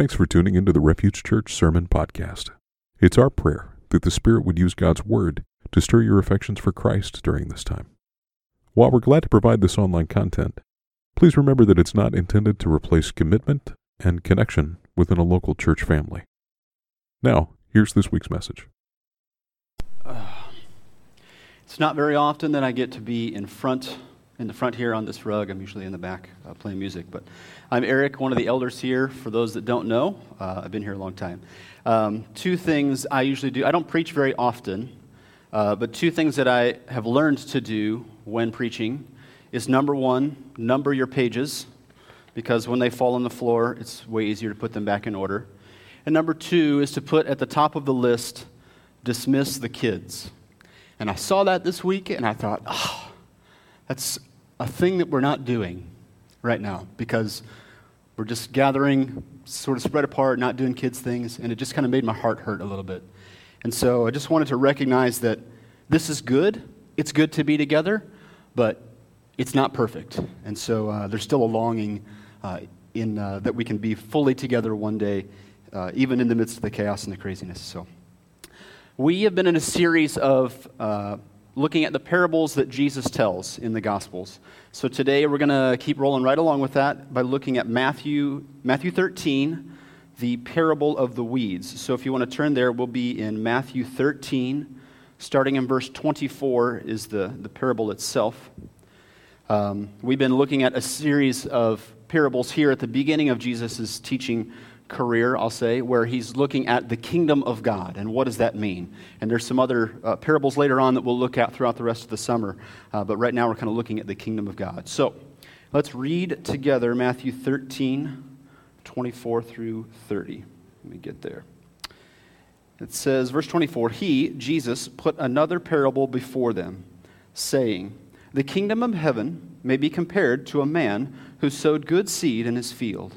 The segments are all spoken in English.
Thanks for tuning into the Refuge Church Sermon Podcast. It's our prayer that the Spirit would use God's Word to stir your affections for Christ during this time. While we're glad to provide this online content, please remember that it's not intended to replace commitment and connection within a local church family. Now, here's this week's message. Ah. It's not very often that I get to be in front, in the front here on this rug. I'm usually in the back uh, playing music. But I'm Eric, one of the elders here. For those that don't know, uh, I've been here a long time. Um, two things I usually do. I don't preach very often, uh, but two things that I have learned to do when preaching is number one, number your pages, because when they fall on the floor, it's way easier to put them back in order. And number two is to put at the top of the list, dismiss the kids. And I saw that this week and I thought, oh, that's a thing that we're not doing right now because we're just gathering, sort of spread apart, not doing kids' things, and it just kind of made my heart hurt a little bit. And so I just wanted to recognize that this is good. It's good to be together, but it's not perfect. And so uh, there's still a longing uh, in, uh, that we can be fully together one day, uh, even in the midst of the chaos and the craziness. So. We have been in a series of uh, looking at the parables that Jesus tells in the Gospels. So today we're going to keep rolling right along with that by looking at Matthew, Matthew 13, the parable of the weeds. So if you want to turn there, we'll be in Matthew 13. Starting in verse 24 is the, the parable itself. Um, we've been looking at a series of parables here at the beginning of Jesus' teaching career, I'll say, where he's looking at the kingdom of God and what does that mean. And there's some other uh, parables later on that we'll look at throughout the rest of the summer, uh, but right now we're kind of looking at the kingdom of God. So let's read together Matthew 13, 24 through 30. Let me get there. It says, verse 24, He, Jesus, put another parable before them, saying, The kingdom of heaven may be compared to a man who sowed good seed in his field.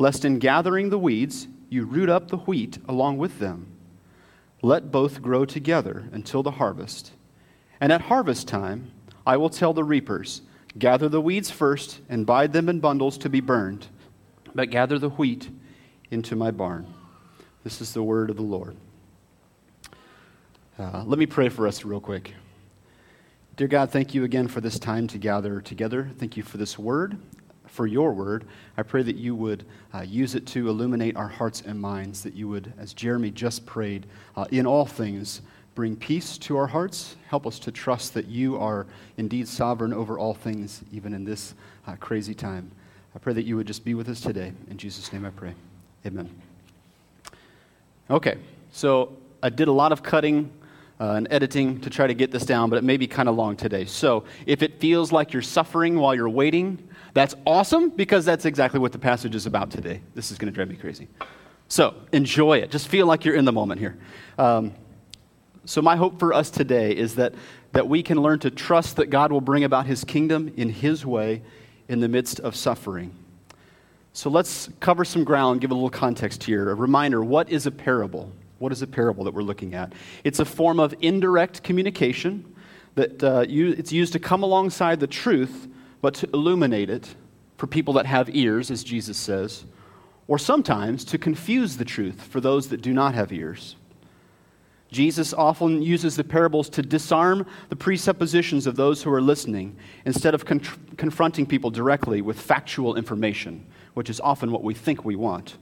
lest in gathering the weeds you root up the wheat along with them. Let both grow together until the harvest. And at harvest time, I will tell the reapers, Gather the weeds first and bind them in bundles to be burned, but gather the wheat into my barn. This is the word of the Lord. Uh, let me pray for us real quick. Dear God, thank you again for this time to gather together. Thank you for this word for your word. I pray that you would uh, use it to illuminate our hearts and minds, that you would, as Jeremy just prayed, uh, in all things, bring peace to our hearts. Help us to trust that you are indeed sovereign over all things, even in this uh, crazy time. I pray that you would just be with us today. In Jesus' name I pray. Amen. Okay, so I did a lot of cutting uh, and editing to try to get this down, but it may be kind of long today. So if it feels like you're suffering while you're waiting, that's awesome because that's exactly what the passage is about today. This is going to drive me crazy. So enjoy it. Just feel like you're in the moment here. Um, so, my hope for us today is that, that we can learn to trust that God will bring about his kingdom in his way in the midst of suffering. So, let's cover some ground, give a little context here. A reminder what is a parable? What is a parable that we're looking at? It's a form of indirect communication that uh, you, it's used to come alongside the truth but to illuminate it for people that have ears, as Jesus says, or sometimes to confuse the truth for those that do not have ears. Jesus often uses the parables to disarm the presuppositions of those who are listening instead of con- confronting people directly with factual information, which is often what we think we want.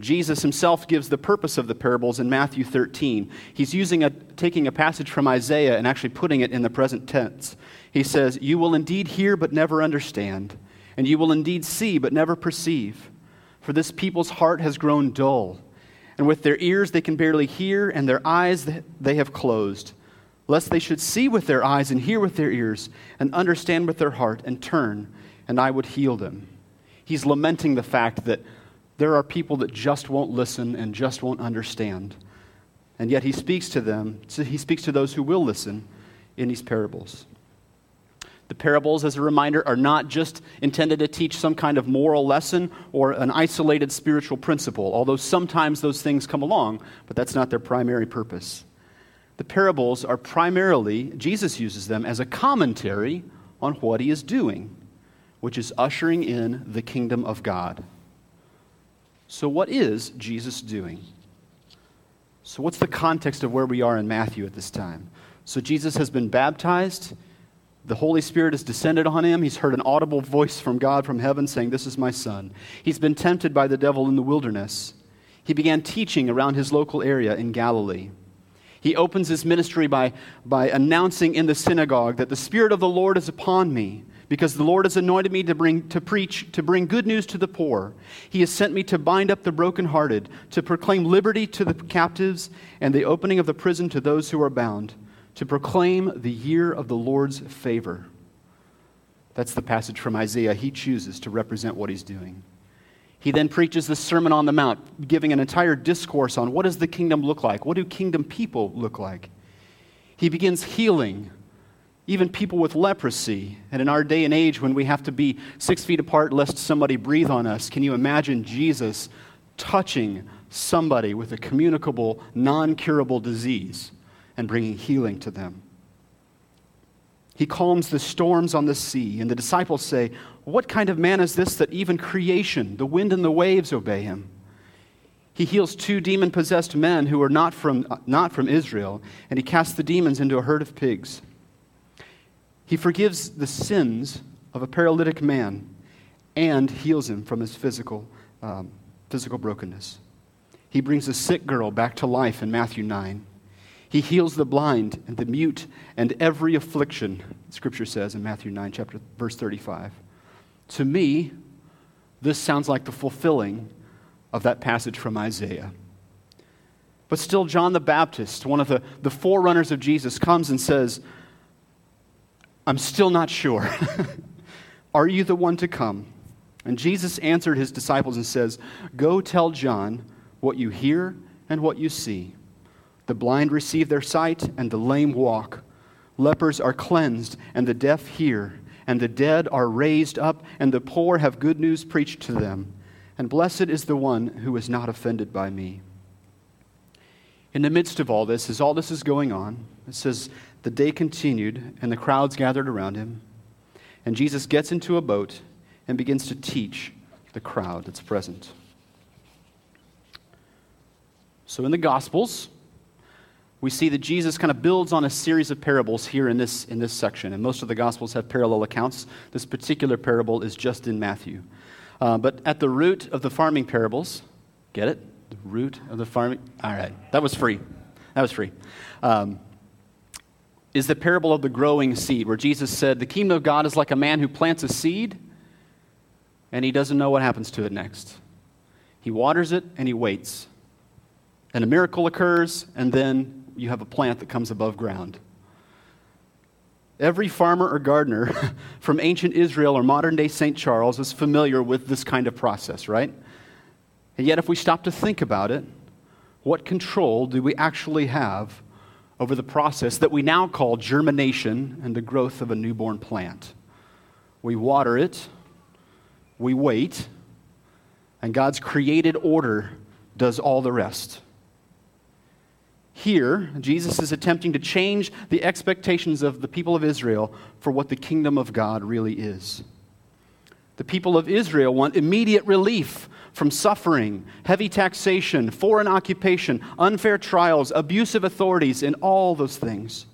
Jesus himself gives the purpose of the parables in Matthew 13. He's using a, taking a passage from Isaiah and actually putting it in the present tense. He says, You will indeed hear but never understand, and you will indeed see but never perceive. For this people's heart has grown dull, and with their ears they can barely hear, and their eyes they have closed, lest they should see with their eyes and hear with their ears, and understand with their heart, and turn, and I would heal them. He's lamenting the fact that there are people that just won't listen and just won't understand. And yet he speaks to them, so he speaks to those who will listen in these parables. The parables, as a reminder, are not just intended to teach some kind of moral lesson or an isolated spiritual principle, although sometimes those things come along, but that's not their primary purpose. The parables are primarily, Jesus uses them as a commentary on what he is doing, which is ushering in the kingdom of God. So, what is Jesus doing? So, what's the context of where we are in Matthew at this time? So, Jesus has been baptized. The Holy Spirit has descended on him. He's heard an audible voice from God from heaven saying, This is my son. He's been tempted by the devil in the wilderness. He began teaching around his local area in Galilee. He opens his ministry by, by announcing in the synagogue that the Spirit of the Lord is upon me because the Lord has anointed me to, bring, to preach, to bring good news to the poor. He has sent me to bind up the brokenhearted, to proclaim liberty to the captives, and the opening of the prison to those who are bound, to proclaim the year of the Lord's favor. That's the passage from Isaiah he chooses to represent what he's doing. He then preaches the Sermon on the Mount, giving an entire discourse on what does the kingdom look like? What do kingdom people look like? He begins healing even people with leprosy. And in our day and age, when we have to be six feet apart lest somebody breathe on us, can you imagine Jesus touching somebody with a communicable, non curable disease and bringing healing to them? He calms the storms on the sea, and the disciples say, What kind of man is this that even creation, the wind and the waves, obey him? He heals two demon possessed men who are not from, not from Israel, and he casts the demons into a herd of pigs. He forgives the sins of a paralytic man and heals him from his physical, um, physical brokenness. He brings a sick girl back to life in Matthew 9. He heals the blind and the mute and every affliction, Scripture says in Matthew 9, chapter, verse 35. To me, this sounds like the fulfilling of that passage from Isaiah. But still, John the Baptist, one of the, the forerunners of Jesus, comes and says, I'm still not sure. Are you the one to come? And Jesus answered his disciples and says, Go tell John what you hear and what you see. The blind receive their sight, and the lame walk. Lepers are cleansed, and the deaf hear. And the dead are raised up, and the poor have good news preached to them. And blessed is the one who is not offended by me. In the midst of all this, as all this is going on, it says, the day continued, and the crowds gathered around him. And Jesus gets into a boat and begins to teach the crowd that's present. So in the Gospels, we see that Jesus kind of builds on a series of parables here in this, in this section. And most of the Gospels have parallel accounts. This particular parable is just in Matthew. Uh, but at the root of the farming parables, get it? The root of the farming. All right, that was free. That was free. Um, is the parable of the growing seed, where Jesus said, The kingdom of God is like a man who plants a seed and he doesn't know what happens to it next. He waters it and he waits. And a miracle occurs, and then you have a plant that comes above ground. Every farmer or gardener from ancient Israel or modern day St. Charles is familiar with this kind of process, right? And yet, if we stop to think about it, what control do we actually have over the process that we now call germination and the growth of a newborn plant. We water it, we wait, and God's created order does all the rest. Here, Jesus is attempting to change the expectations of the people of Israel for what the kingdom of God really is. The people of Israel want immediate relief from suffering, heavy taxation, foreign occupation, unfair trials, abusive authorities, and all those things.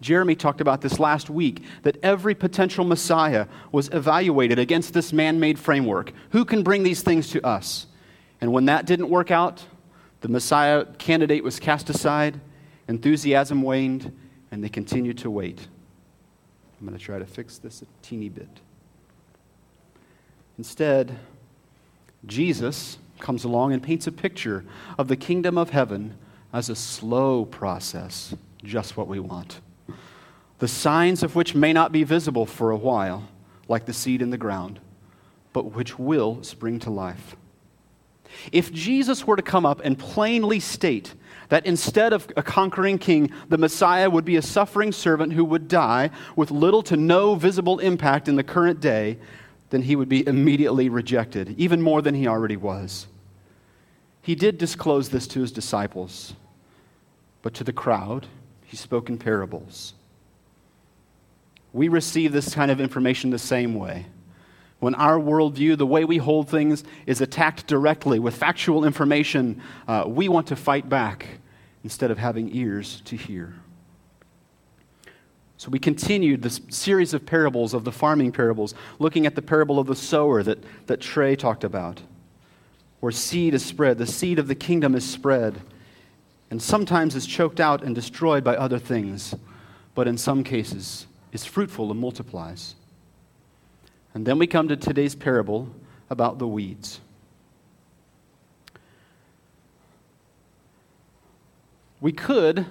Jeremy talked about this last week that every potential Messiah was evaluated against this man made framework. Who can bring these things to us? And when that didn't work out, the Messiah candidate was cast aside, enthusiasm waned, and they continued to wait. I'm going to try to fix this a teeny bit. Instead, Jesus comes along and paints a picture of the kingdom of heaven as a slow process, just what we want. The signs of which may not be visible for a while, like the seed in the ground, but which will spring to life. If Jesus were to come up and plainly state that instead of a conquering king, the Messiah would be a suffering servant who would die with little to no visible impact in the current day, then he would be immediately rejected, even more than he already was. He did disclose this to his disciples, but to the crowd, he spoke in parables. We receive this kind of information the same way. When our worldview, the way we hold things, is attacked directly with factual information, uh, we want to fight back instead of having ears to hear. So we continued this series of parables of the farming parables, looking at the parable of the sower that, that Trey talked about, where seed is spread, the seed of the kingdom is spread, and sometimes is choked out and destroyed by other things, but in some cases is fruitful and multiplies. And then we come to today's parable about the weeds. We could,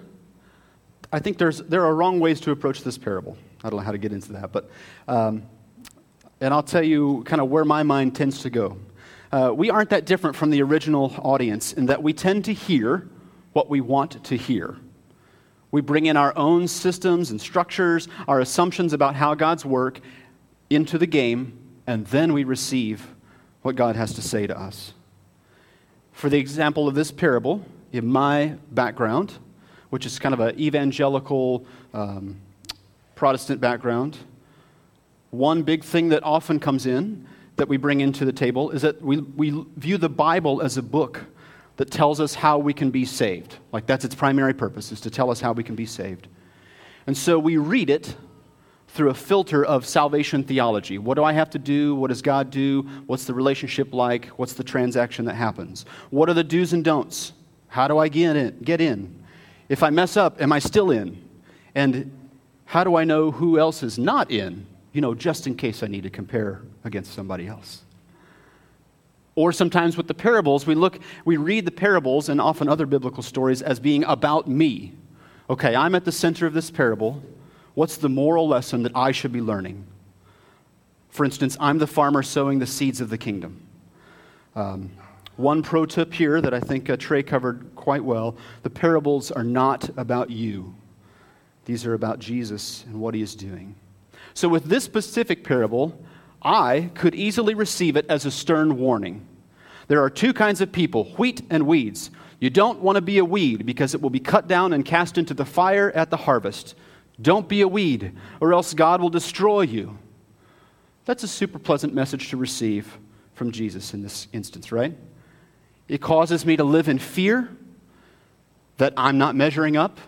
I think there's, there are wrong ways to approach this parable. I don't know how to get into that, but, um, and I'll tell you kind of where my mind tends to go. Uh, we aren't that different from the original audience in that we tend to hear what we want to hear. We bring in our own systems and structures, our assumptions about how God's work into the game, and then we receive what God has to say to us. For the example of this parable, in my background, which is kind of an evangelical um, Protestant background, one big thing that often comes in that we bring into the table is that we, we view the Bible as a book that tells us how we can be saved. Like that's its primary purpose, is to tell us how we can be saved. And so we read it through a filter of salvation theology. What do I have to do? What does God do? What's the relationship like? What's the transaction that happens? What are the do's and don'ts? How do I get in? Get in? If I mess up, am I still in? And how do I know who else is not in? You know, just in case I need to compare against somebody else. Or sometimes with the parables, we look, we read the parables and often other biblical stories as being about me. Okay, I'm at the center of this parable. What's the moral lesson that I should be learning? For instance, I'm the farmer sowing the seeds of the kingdom. Um, one pro tip here that I think uh, Trey covered quite well the parables are not about you, these are about Jesus and what he is doing. So, with this specific parable, I could easily receive it as a stern warning. There are two kinds of people wheat and weeds. You don't want to be a weed because it will be cut down and cast into the fire at the harvest. Don't be a weed, or else God will destroy you. That's a super pleasant message to receive from Jesus in this instance, right? It causes me to live in fear that I'm not measuring up,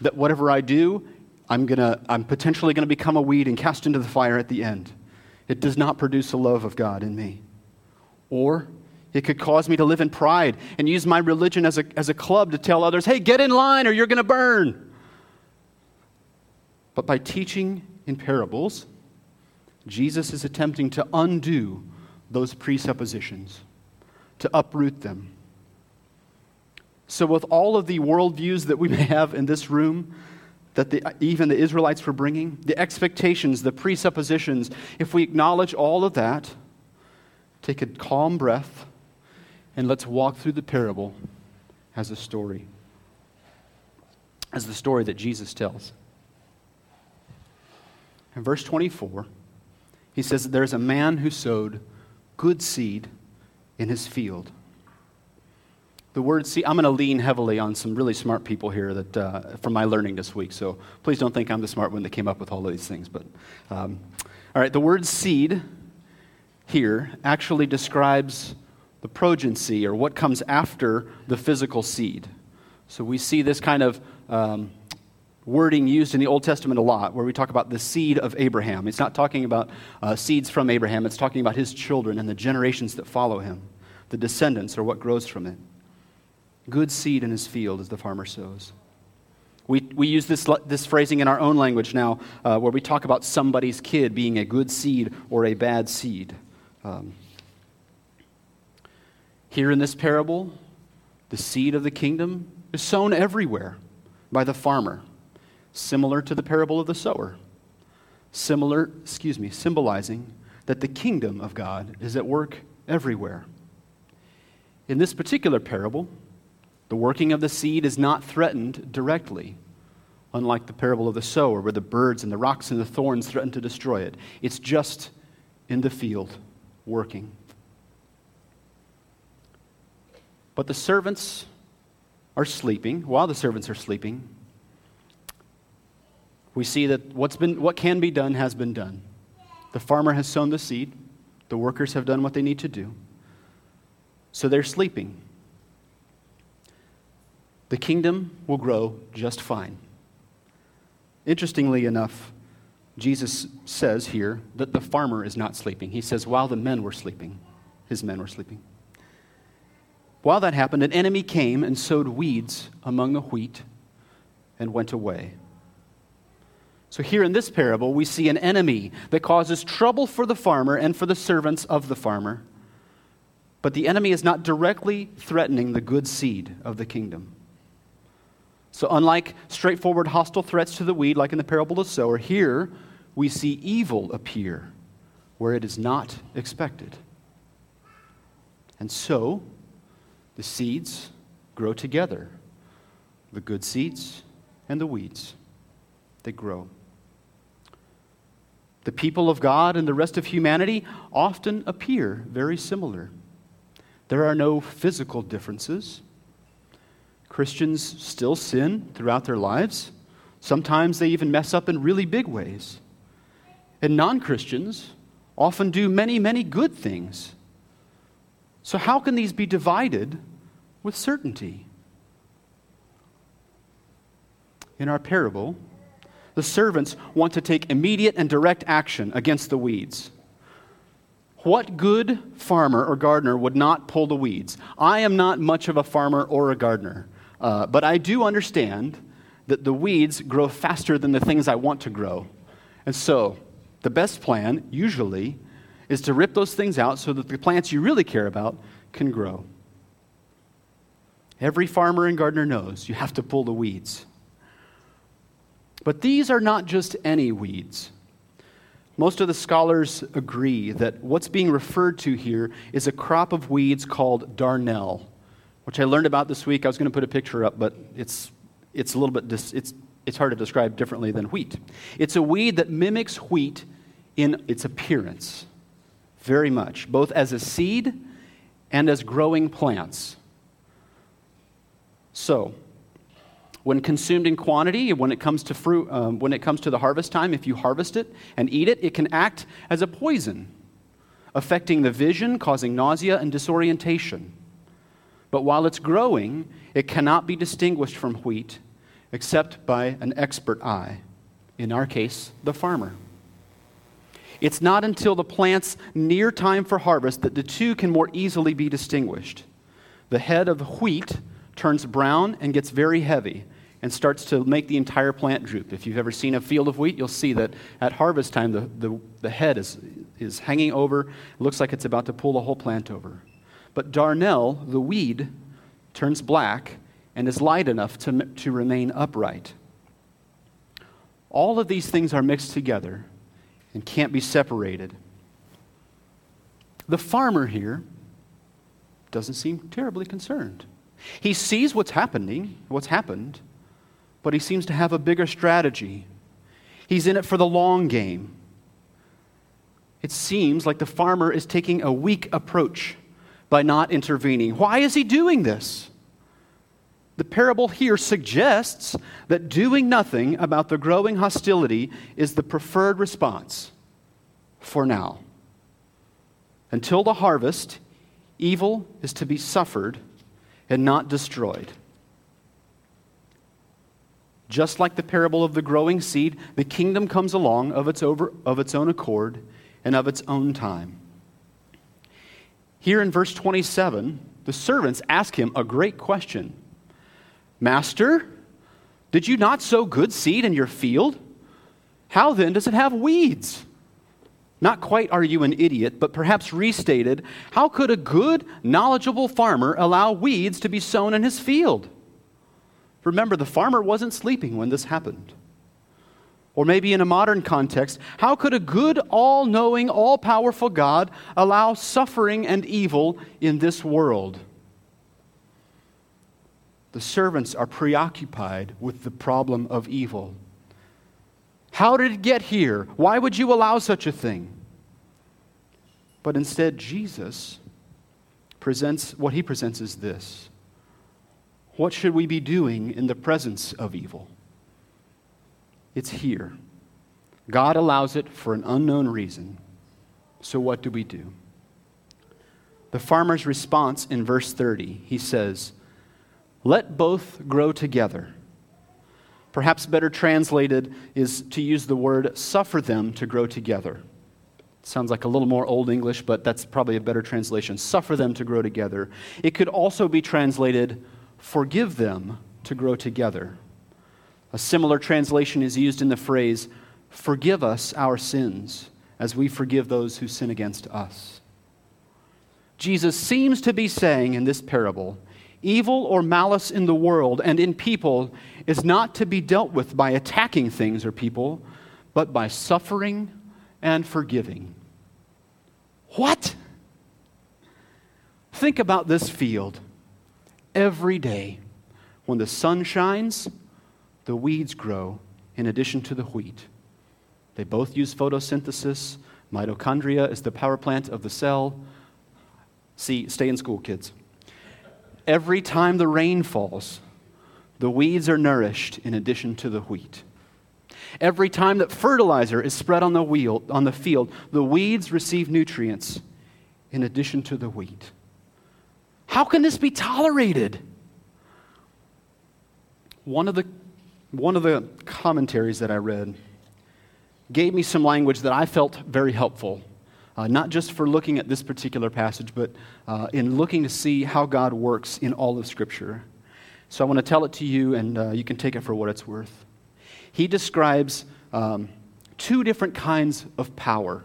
that whatever I do, I'm, gonna, I'm potentially going to become a weed and cast into the fire at the end. It does not produce a love of God in me. Or it could cause me to live in pride and use my religion as a, as a club to tell others, hey, get in line or you're going to burn. But by teaching in parables, Jesus is attempting to undo those presuppositions to uproot them. So, with all of the worldviews that we may have in this room, that the, even the Israelites were bringing, the expectations, the presuppositions, if we acknowledge all of that, take a calm breath, and let's walk through the parable as a story, as the story that Jesus tells. In verse 24, he says, that There's a man who sowed good seed in his field. The word seed, I'm going to lean heavily on some really smart people here that, uh, from my learning this week. So please don't think I'm the smart one that came up with all of these things. But, um, all right, the word seed here actually describes the progeny or what comes after the physical seed. So we see this kind of um, wording used in the Old Testament a lot, where we talk about the seed of Abraham. It's not talking about uh, seeds from Abraham, it's talking about his children and the generations that follow him. The descendants are what grows from it. Good seed in his field as the farmer sows. We, we use this, this phrasing in our own language now, uh, where we talk about somebody's kid being a good seed or a bad seed. Um, here in this parable, the seed of the kingdom is sown everywhere by the farmer similar to the parable of the sower. Similar, excuse me, symbolizing that the kingdom of God is at work everywhere. In this particular parable, the working of the seed is not threatened directly, unlike the parable of the sower, where the birds and the rocks and the thorns threaten to destroy it. It's just in the field working. But the servants are sleeping. While the servants are sleeping, we see that what's been, what can be done has been done. The farmer has sown the seed, the workers have done what they need to do. So they're sleeping. The kingdom will grow just fine. Interestingly enough, Jesus says here that the farmer is not sleeping. He says, while the men were sleeping, his men were sleeping. While that happened, an enemy came and sowed weeds among the wheat and went away. So, here in this parable, we see an enemy that causes trouble for the farmer and for the servants of the farmer. But the enemy is not directly threatening the good seed of the kingdom. So, unlike straightforward hostile threats to the weed, like in the parable of the sower, here we see evil appear where it is not expected. And so, the seeds grow together the good seeds and the weeds. They grow. The people of God and the rest of humanity often appear very similar. There are no physical differences. Christians still sin throughout their lives. Sometimes they even mess up in really big ways. And non Christians often do many, many good things. So, how can these be divided with certainty? In our parable, the servants want to take immediate and direct action against the weeds. What good farmer or gardener would not pull the weeds? I am not much of a farmer or a gardener, uh, but I do understand that the weeds grow faster than the things I want to grow. And so, the best plan, usually, is to rip those things out so that the plants you really care about can grow. Every farmer and gardener knows you have to pull the weeds. But these are not just any weeds. Most of the scholars agree that what's being referred to here is a crop of weeds called darnel, which I learned about this week. I was going to put a picture up, but it's, it's a little bit, dis- it's, it's hard to describe differently than wheat. It's a weed that mimics wheat in its appearance very much, both as a seed and as growing plants. So, when consumed in quantity, when it comes to fruit, um, when it comes to the harvest time, if you harvest it and eat it, it can act as a poison, affecting the vision, causing nausea and disorientation. But while it's growing, it cannot be distinguished from wheat except by an expert eye, in our case, the farmer. It's not until the plant's near time for harvest that the two can more easily be distinguished. The head of wheat turns brown and gets very heavy and starts to make the entire plant droop. If you've ever seen a field of wheat, you'll see that at harvest time, the, the, the head is, is hanging over. Looks like it's about to pull the whole plant over. But darnel, the weed, turns black and is light enough to, to remain upright. All of these things are mixed together and can't be separated. The farmer here doesn't seem terribly concerned. He sees what's happening, what's happened, but he seems to have a bigger strategy. He's in it for the long game. It seems like the farmer is taking a weak approach by not intervening. Why is he doing this? The parable here suggests that doing nothing about the growing hostility is the preferred response for now. Until the harvest, evil is to be suffered and not destroyed. Just like the parable of the growing seed, the kingdom comes along of its, over, of its own accord and of its own time. Here in verse 27, the servants ask him a great question Master, did you not sow good seed in your field? How then does it have weeds? Not quite are you an idiot, but perhaps restated, how could a good, knowledgeable farmer allow weeds to be sown in his field? Remember, the farmer wasn't sleeping when this happened. Or maybe in a modern context, how could a good, all knowing, all powerful God allow suffering and evil in this world? the servants are preoccupied with the problem of evil. How did it get here? Why would you allow such a thing? But instead, Jesus presents what he presents is this What should we be doing in the presence of evil? It's here. God allows it for an unknown reason. So, what do we do? The farmer's response in verse 30, he says, Let both grow together. Perhaps better translated is to use the word suffer them to grow together. Sounds like a little more Old English, but that's probably a better translation. Suffer them to grow together. It could also be translated forgive them to grow together. A similar translation is used in the phrase forgive us our sins as we forgive those who sin against us. Jesus seems to be saying in this parable evil or malice in the world and in people is not to be dealt with by attacking things or people, but by suffering and forgiving. What? Think about this field. Every day, when the sun shines, the weeds grow in addition to the wheat. They both use photosynthesis. Mitochondria is the power plant of the cell. See, stay in school, kids. Every time the rain falls, the weeds are nourished in addition to the wheat. Every time that fertilizer is spread on the, wheel, on the field, the weeds receive nutrients in addition to the wheat. How can this be tolerated? One of the, one of the commentaries that I read gave me some language that I felt very helpful, uh, not just for looking at this particular passage, but uh, in looking to see how God works in all of Scripture. So I want to tell it to you, and uh, you can take it for what it's worth he describes um, two different kinds of power.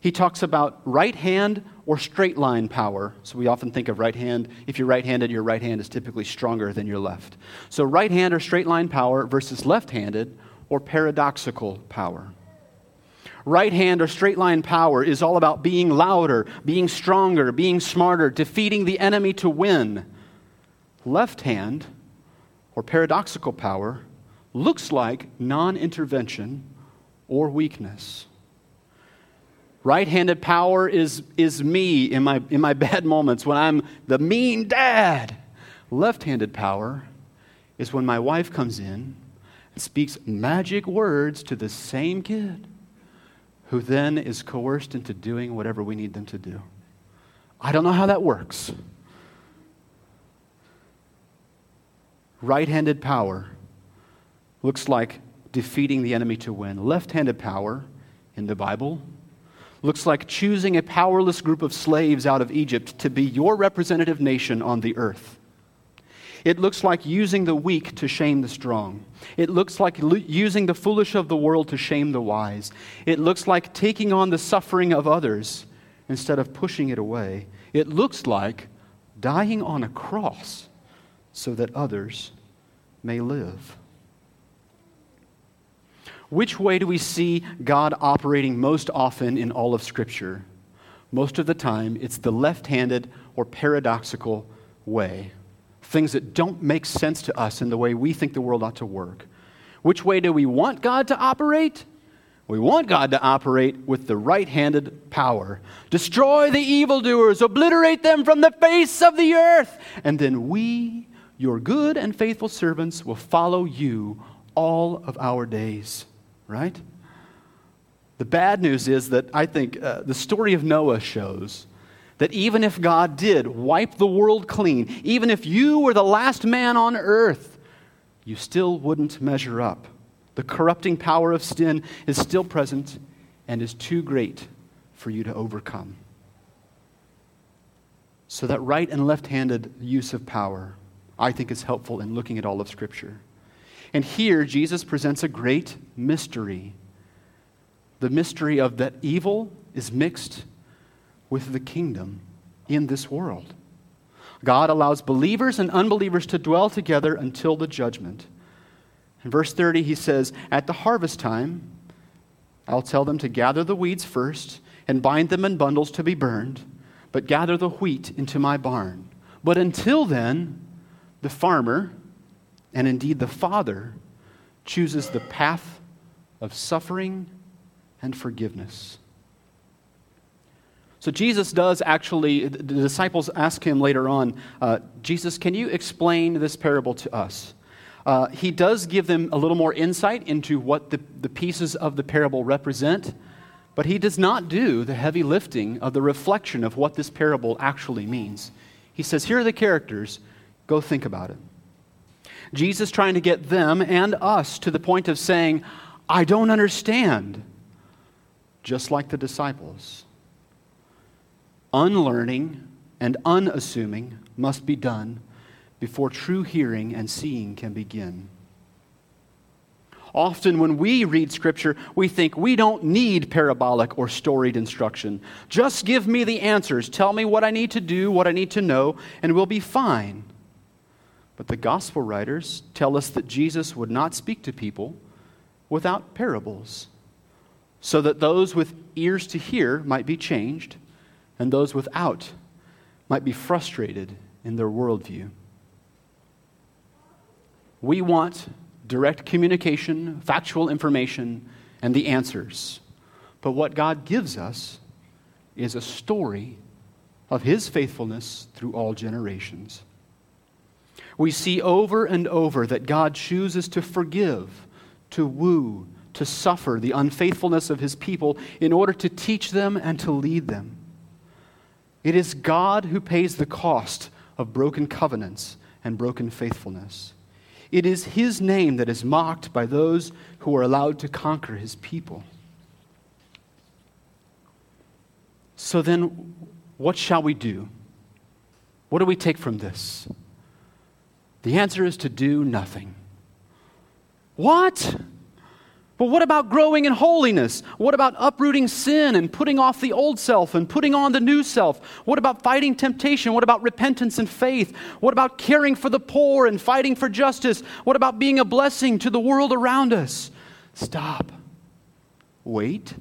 He talks about right hand or straight line power. So we often think of right hand. If you're right handed, your right hand is typically stronger than your left. So right hand or straight line power versus left handed or paradoxical power. Right hand or straight line power is all about being louder, being stronger, being smarter, defeating the enemy to win. Left hand or paradoxical power looks like non intervention or weakness. Right handed power is, is me in my, in my bad moments when I'm the mean dad. Left handed power is when my wife comes in and speaks magic words to the same kid who then is coerced into doing whatever we need them to do. I don't know how that works. Right handed power looks like defeating the enemy to win. Left handed power in the Bible looks like choosing a powerless group of slaves out of Egypt to be your representative nation on the earth. It looks like using the weak to shame the strong. It looks like using the foolish of the world to shame the wise. It looks like taking on the suffering of others instead of pushing it away. It looks like dying on a cross so that others may live. Which way do we see God operating most often in all of Scripture? Most of the time, it's the left handed or paradoxical way. Things that don't make sense to us in the way we think the world ought to work. Which way do we want God to operate? We want God to operate with the right handed power. Destroy the evildoers, obliterate them from the face of the earth. And then we, your good and faithful servants, will follow you all of our days right? The bad news is that I think uh, the story of Noah shows that even if God did wipe the world clean, even if you were the last man on earth, you still wouldn't measure up. The corrupting power of sin is still present and is too great for you to overcome. So, that right and left handed use of power, I think, is helpful in looking at all of Scripture. And here, Jesus presents a great mystery the mystery of that evil is mixed with the kingdom in this world. God allows believers and unbelievers to dwell together until the judgment. In verse 30, he says, At the harvest time, I'll tell them to gather the weeds first and bind them in bundles to be burned, but gather the wheat into my barn. But until then, the farmer, and indeed the father, chooses the path of suffering and forgiveness. So Jesus does actually, the disciples ask him later on, uh, Jesus, can you explain this parable to us? Uh, he does give them a little more insight into what the, the pieces of the parable represent, but he does not do the heavy lifting of the reflection of what this parable actually means. He says, Here are the characters, go think about it. Jesus trying to get them and us to the point of saying, I don't understand, just like the disciples unlearning and unassuming must be done before true hearing and seeing can begin. Often, when we read Scripture, we think we don't need parabolic or storied instruction. Just give me the answers. Tell me what I need to do, what I need to know, and we'll be fine. But the gospel writers tell us that Jesus would not speak to people without parables, so that those with ears to hear might be changed and those without might be frustrated in their worldview. We want direct communication, factual information, and the answers. But what God gives us is a story of His faithfulness through all generations. We see over and over that God chooses to forgive, to woo, to suffer the unfaithfulness of His people in order to teach them and to lead them. It is God who pays the cost of broken covenants and broken faithfulness. It is His name that is mocked by those who are allowed to conquer His people. So then, what shall we do? What do we take from this? The answer is to do nothing. What? But what about growing in holiness? What about uprooting sin and putting off the old self and putting on the new self? What about fighting temptation? What about repentance and faith? What about caring for the poor and fighting for justice? What about being a blessing to the world around us? Stop. Wait.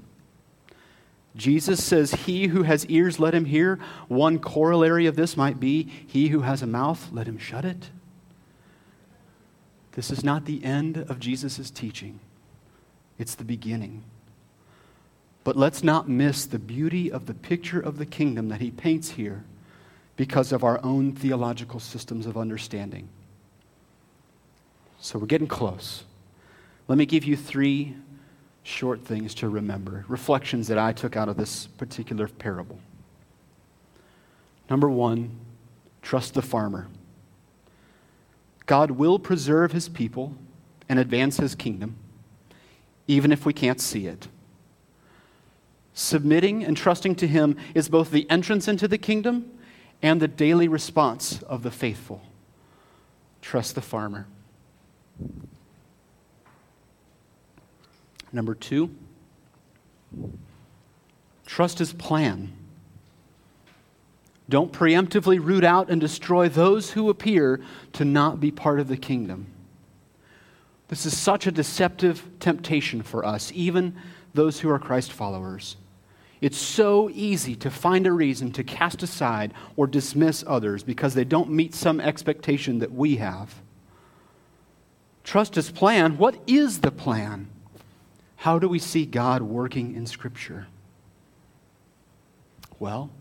Jesus says, He who has ears, let him hear. One corollary of this might be, He who has a mouth, let him shut it. This is not the end of Jesus' teaching it's the beginning. But let's not miss the beauty of the picture of the kingdom that he paints here because of our own theological systems of understanding. So we're getting close. Let me give you three short things to remember, reflections that I took out of this particular parable. Number one, trust the farmer. God will preserve his people and advance his kingdom even if we can't see it. Submitting and trusting to Him is both the entrance into the kingdom and the daily response of the faithful. Trust the farmer. Number two, trust His plan. Don't preemptively root out and destroy those who appear to not be part of the kingdom. This is such a deceptive temptation for us, even those who are Christ followers. It's so easy to find a reason to cast aside or dismiss others because they don't meet some expectation that we have. Trust His plan. What is the plan? How do we see God working in Scripture? Well,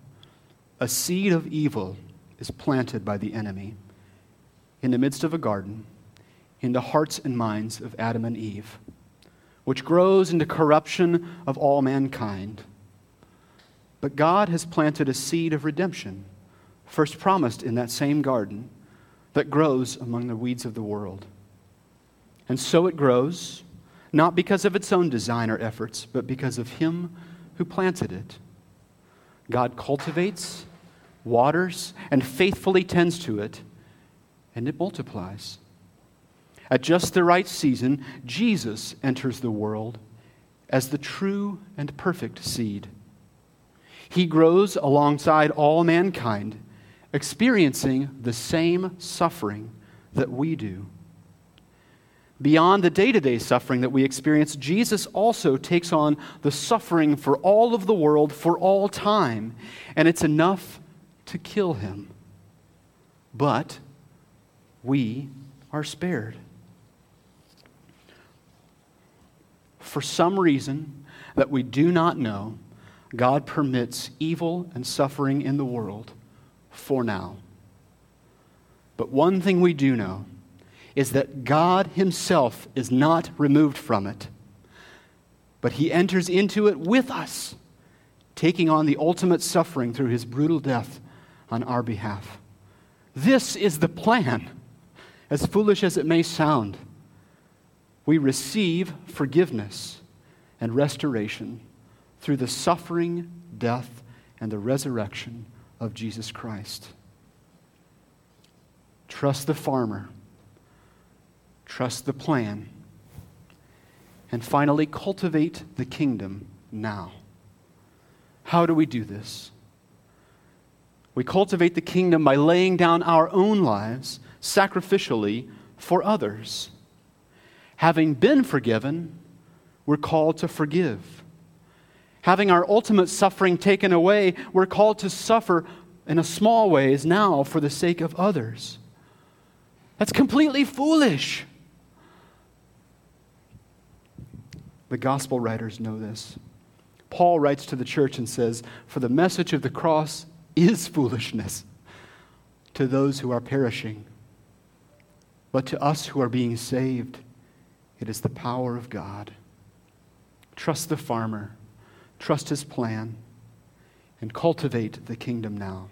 a seed of evil is planted by the enemy in the midst of a garden in the hearts and minds of Adam and Eve, which grows into corruption of all mankind. But God has planted a seed of redemption, first promised in that same garden, that grows among the weeds of the world. And so it grows, not because of its own design or efforts, but because of Him who planted it. God cultivates, waters, and faithfully tends to it, and it multiplies. At just the right season, Jesus enters the world as the true and perfect seed. He grows alongside all mankind, experiencing the same suffering that we do. Beyond the day to day suffering that we experience, Jesus also takes on the suffering for all of the world for all time, and it's enough to kill him. But we are spared. For some reason that we do not know, God permits evil and suffering in the world for now. But one thing we do know is that God Himself is not removed from it, but He enters into it with us, taking on the ultimate suffering through His brutal death on our behalf. This is the plan, as foolish as it may sound. We receive forgiveness and restoration through the suffering, death, and the resurrection of Jesus Christ. Trust the farmer, trust the plan, and finally, cultivate the kingdom now. How do we do this? We cultivate the kingdom by laying down our own lives sacrificially for others. Having been forgiven, we're called to forgive. Having our ultimate suffering taken away, we're called to suffer in a small ways now for the sake of others. That's completely foolish. The gospel writers know this. Paul writes to the church and says, For the message of the cross is foolishness to those who are perishing. But to us who are being saved, it is the power of God. Trust the farmer trust his plan, and cultivate the kingdom now.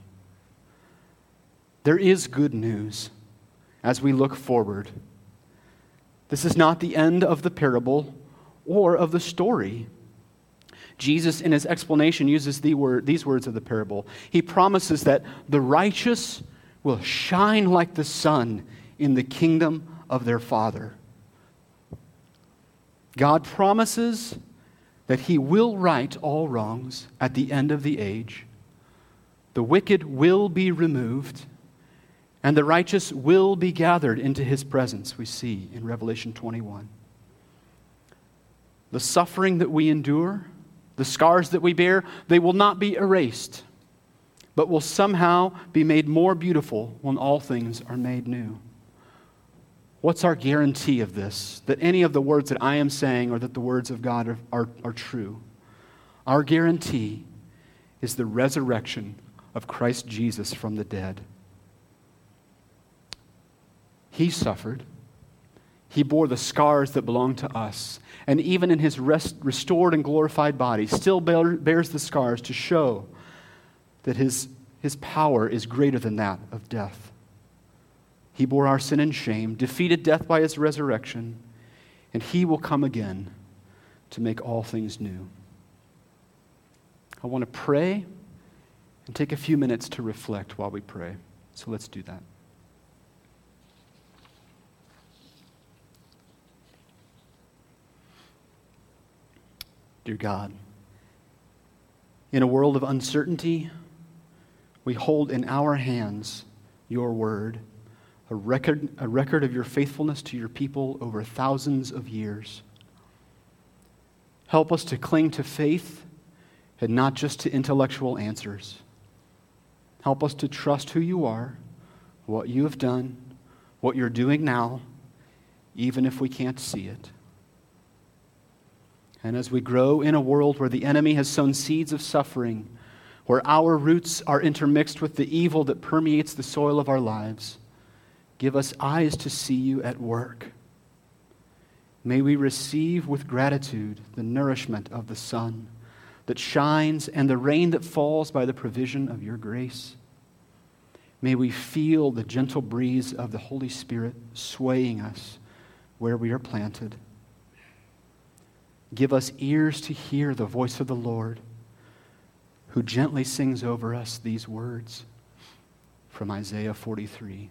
There is good news as we look forward. This is not the end of the parable or of the story. Jesus, in his explanation, uses the word, these words of the parable. He promises that the righteous will shine like the sun in the kingdom of their Father. God promises that he will right all wrongs at the end of the age. The wicked will be removed, and the righteous will be gathered into his presence, we see in Revelation 21. The suffering that we endure, the scars that we bear, they will not be erased, but will somehow be made more beautiful when all things are made new. What's our guarantee of this? That any of the words that I am saying or that the words of God are, are, are true? Our guarantee is the resurrection of Christ Jesus from the dead. He suffered. He bore the scars that belong to us. And even in his rest, restored and glorified body, still bear, bears the scars to show that his, his power is greater than that of death. He bore our sin and shame, defeated death by his resurrection, and he will come again to make all things new. I want to pray and take a few minutes to reflect while we pray. So let's do that. Dear God, in a world of uncertainty, we hold in our hands your word a record, a record of your faithfulness to your people over thousands of years. Help us to cling to faith and not just to intellectual answers. Help us to trust who you are, what you have done, what you're doing now, even if we can't see it. And as we grow in a world where the enemy has sown seeds of suffering, where our roots are intermixed with the evil that permeates the soil of our lives, Give us eyes to see you at work. May we receive with gratitude the nourishment of the sun that shines and the rain that falls by the provision of your grace. May we feel the gentle breeze of the Holy Spirit swaying us where we are planted. Give us ears to hear the voice of the Lord, who gently sings over us these words from Isaiah 43.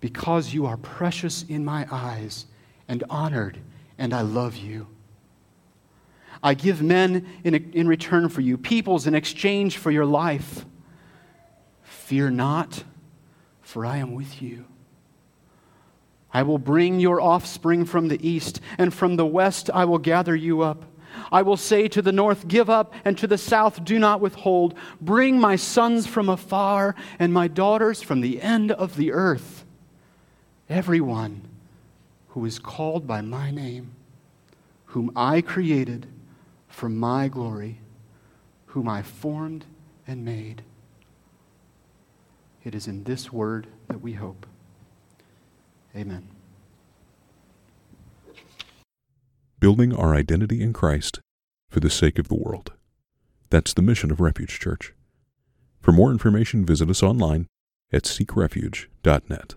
Because you are precious in my eyes and honored, and I love you. I give men in, in return for you, peoples in exchange for your life. Fear not, for I am with you. I will bring your offspring from the east, and from the west I will gather you up. I will say to the north, Give up, and to the south, Do not withhold. Bring my sons from afar, and my daughters from the end of the earth. Everyone who is called by my name, whom I created for my glory, whom I formed and made. It is in this word that we hope. Amen. Building our identity in Christ for the sake of the world. That's the mission of Refuge Church. For more information, visit us online at seekrefuge.net.